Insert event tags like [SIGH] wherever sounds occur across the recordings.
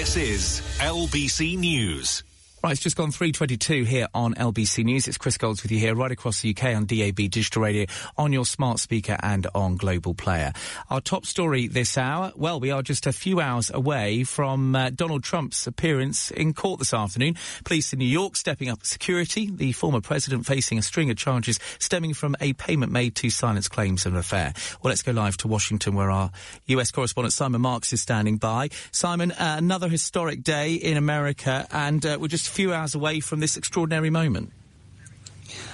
This is LBC News. Right, it's just gone 322 here on LBC News. It's Chris Golds with you here right across the UK on DAB Digital Radio, on your smart speaker and on Global Player. Our top story this hour, well, we are just a few hours away from uh, Donald Trump's appearance in court this afternoon. Police in New York stepping up security, the former president facing a string of charges stemming from a payment made to silence claims of an affair. Well, let's go live to Washington where our US correspondent Simon Marks is standing by. Simon, uh, another historic day in America and uh, we're just few hours away from this extraordinary moment.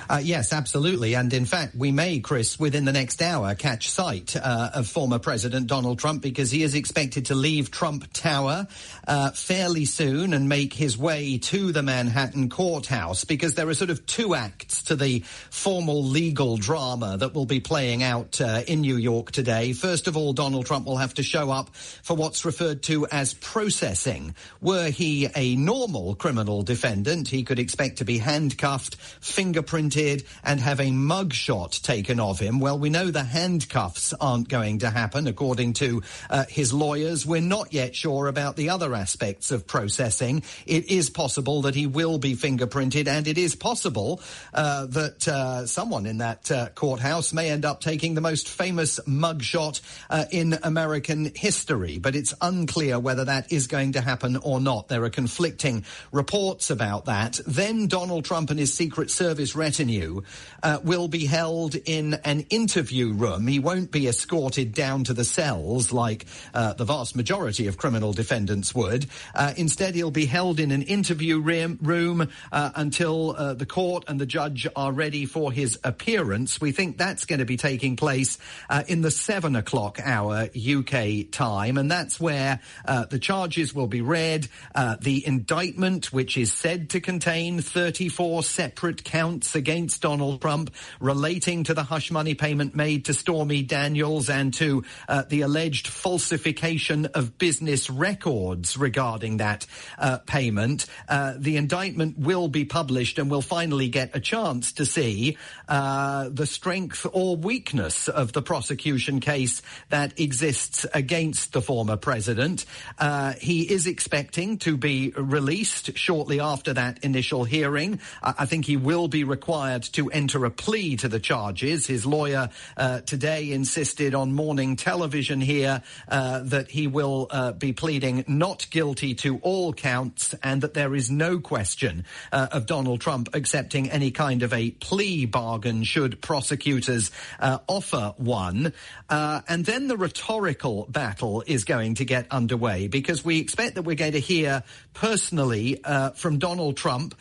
Uh, yes, absolutely. And in fact, we may, Chris, within the next hour, catch sight uh, of former President Donald Trump because he is expected to leave Trump Tower uh, fairly soon and make his way to the Manhattan courthouse because there are sort of two acts to the formal legal drama that will be playing out uh, in New York today. First of all, Donald Trump will have to show up for what's referred to as processing. Were he a normal criminal defendant, he could expect to be handcuffed, fingerprinted, and have a mugshot taken of him. Well, we know the handcuffs aren't going to happen, according to uh, his lawyers. We're not yet sure about the other aspects of processing. It is possible that he will be fingerprinted, and it is possible uh, that uh, someone in that uh, courthouse may end up taking the most famous mugshot uh, in American history. But it's unclear whether that is going to happen or not. There are conflicting reports about that. Then Donald Trump and his Secret Service retinue uh, will be held in an interview room. He won't be escorted down to the cells like uh, the vast majority of criminal defendants would. Uh, instead, he'll be held in an interview room uh, until uh, the court and the judge are ready for his appearance. We think that's going to be taking place uh, in the seven o'clock hour UK time, and that's where the charges will be read. the indictment, which is said to contain 34 separate counts against against Donald Trump relating to the hush money payment made to Stormy Daniels and to uh, the alleged falsification of business records regarding that uh, payment. Uh, the indictment will be published and we'll finally get a chance to see uh, the strength or weakness of the prosecution case that exists against the former president. Uh, he is expecting to be released shortly after that initial hearing. I think he will be required required to enter a plea to the charges. His lawyer uh, today insisted on morning television here uh, that he will uh, be pleading not guilty to all counts and that there is no question uh, of Donald Trump accepting any kind of a plea bargain should prosecutors uh, offer one. Uh, and then the rhetorical battle is going to get underway because we expect that we're going to hear personally from Donald Trump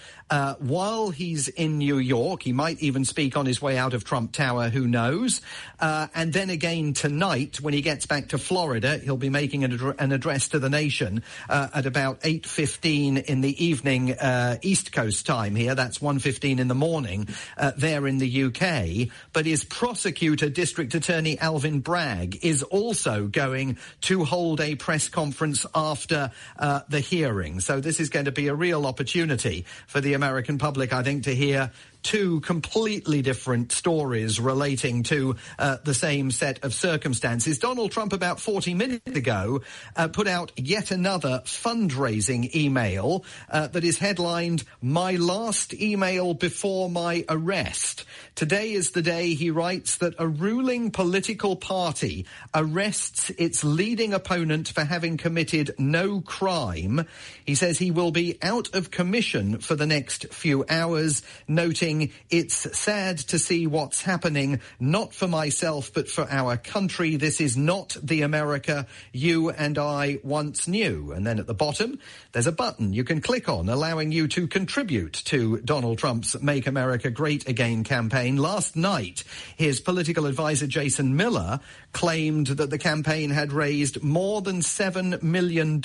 while he's in New York York. He might even speak on his way out of Trump Tower, who knows? Uh, and then again tonight, when he gets back to Florida, he'll be making an, an address to the nation uh, at about 8.15 in the evening uh, East Coast time here. That's 1.15 in the morning uh, there in the UK. But his prosecutor, District Attorney Alvin Bragg, is also going to hold a press conference after uh, the hearing. So this is going to be a real opportunity for the American public, I think, to hear two completely different stories relating to uh, the same set of circumstances. Donald Trump, about 40 minutes ago, uh, put out yet another fundraising email uh, that is headlined, My Last Email Before My Arrest. Today is the day, he writes, that a ruling political party arrests its leading opponent for having committed no crime. He says he will be out of commission for the next few hours, noting it's sad to see what's happening, not for myself, but for our country. This is not the America you and I once knew. And then at the bottom, there's a button you can click on allowing you to contribute to Donald Trump's Make America Great Again campaign. Last night, his political advisor Jason Miller claimed that the campaign had raised more than $7 million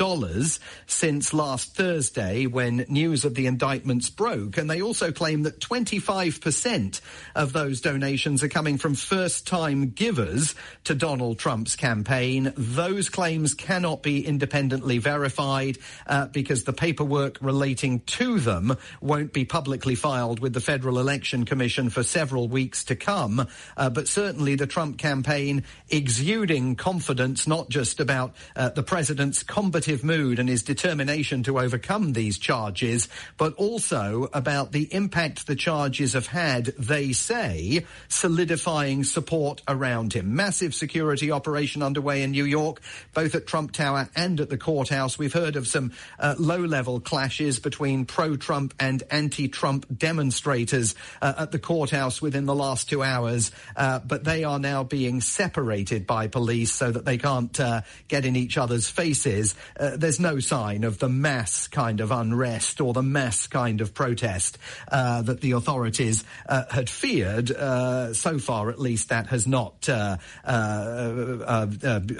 since last Thursday when news of the indictments broke. And they also claim that 20 25% of those donations are coming from first time givers to Donald Trump's campaign. Those claims cannot be independently verified uh, because the paperwork relating to them won't be publicly filed with the Federal Election Commission for several weeks to come. Uh, but certainly the Trump campaign exuding confidence, not just about uh, the president's combative mood and his determination to overcome these charges, but also about the impact the charges have had, they say, solidifying support around him. Massive security operation underway in New York, both at Trump Tower and at the courthouse. We've heard of some uh, low level clashes between pro Trump and anti Trump demonstrators uh, at the courthouse within the last two hours, uh, but they are now being separated by police so that they can't uh, get in each other's faces. Uh, there's no sign of the mass kind of unrest or the mass kind of protest uh, that the authorities uh, had feared. Uh, so far, at least, that has not uh, uh,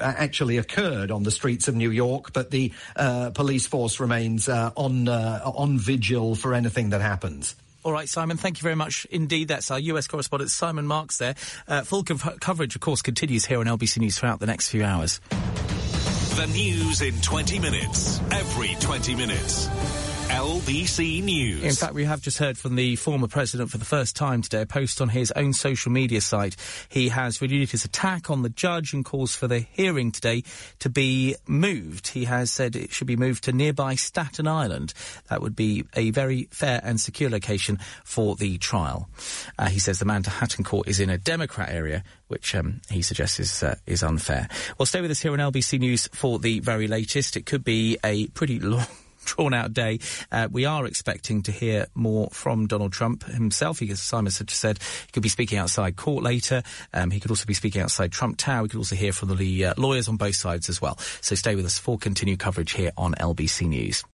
actually occurred on the streets of New York. But the police force remains on on vigil for anything that happens. All right, Simon, thank you very much indeed. That's our US correspondent, Simon Marks, there. Uh, full co- coverage, of course, continues here on LBC News throughout the next few hours. The news in 20 minutes, every 20 minutes. LBC News. In fact, we have just heard from the former president for the first time today, a post on his own social media site. He has renewed his attack on the judge and calls for the hearing today to be moved. He has said it should be moved to nearby Staten Island. That would be a very fair and secure location for the trial. Uh, he says the Manhattan court is in a Democrat area, which um, he suggests is, uh, is unfair. Well, stay with us here on LBC News for the very latest. It could be a pretty [LAUGHS] long drawn out day. Uh, we are expecting to hear more from Donald Trump himself. He, as Simon said, he could be speaking outside court later. Um, he could also be speaking outside Trump Tower. We could also hear from the uh, lawyers on both sides as well. So stay with us for continued coverage here on LBC News.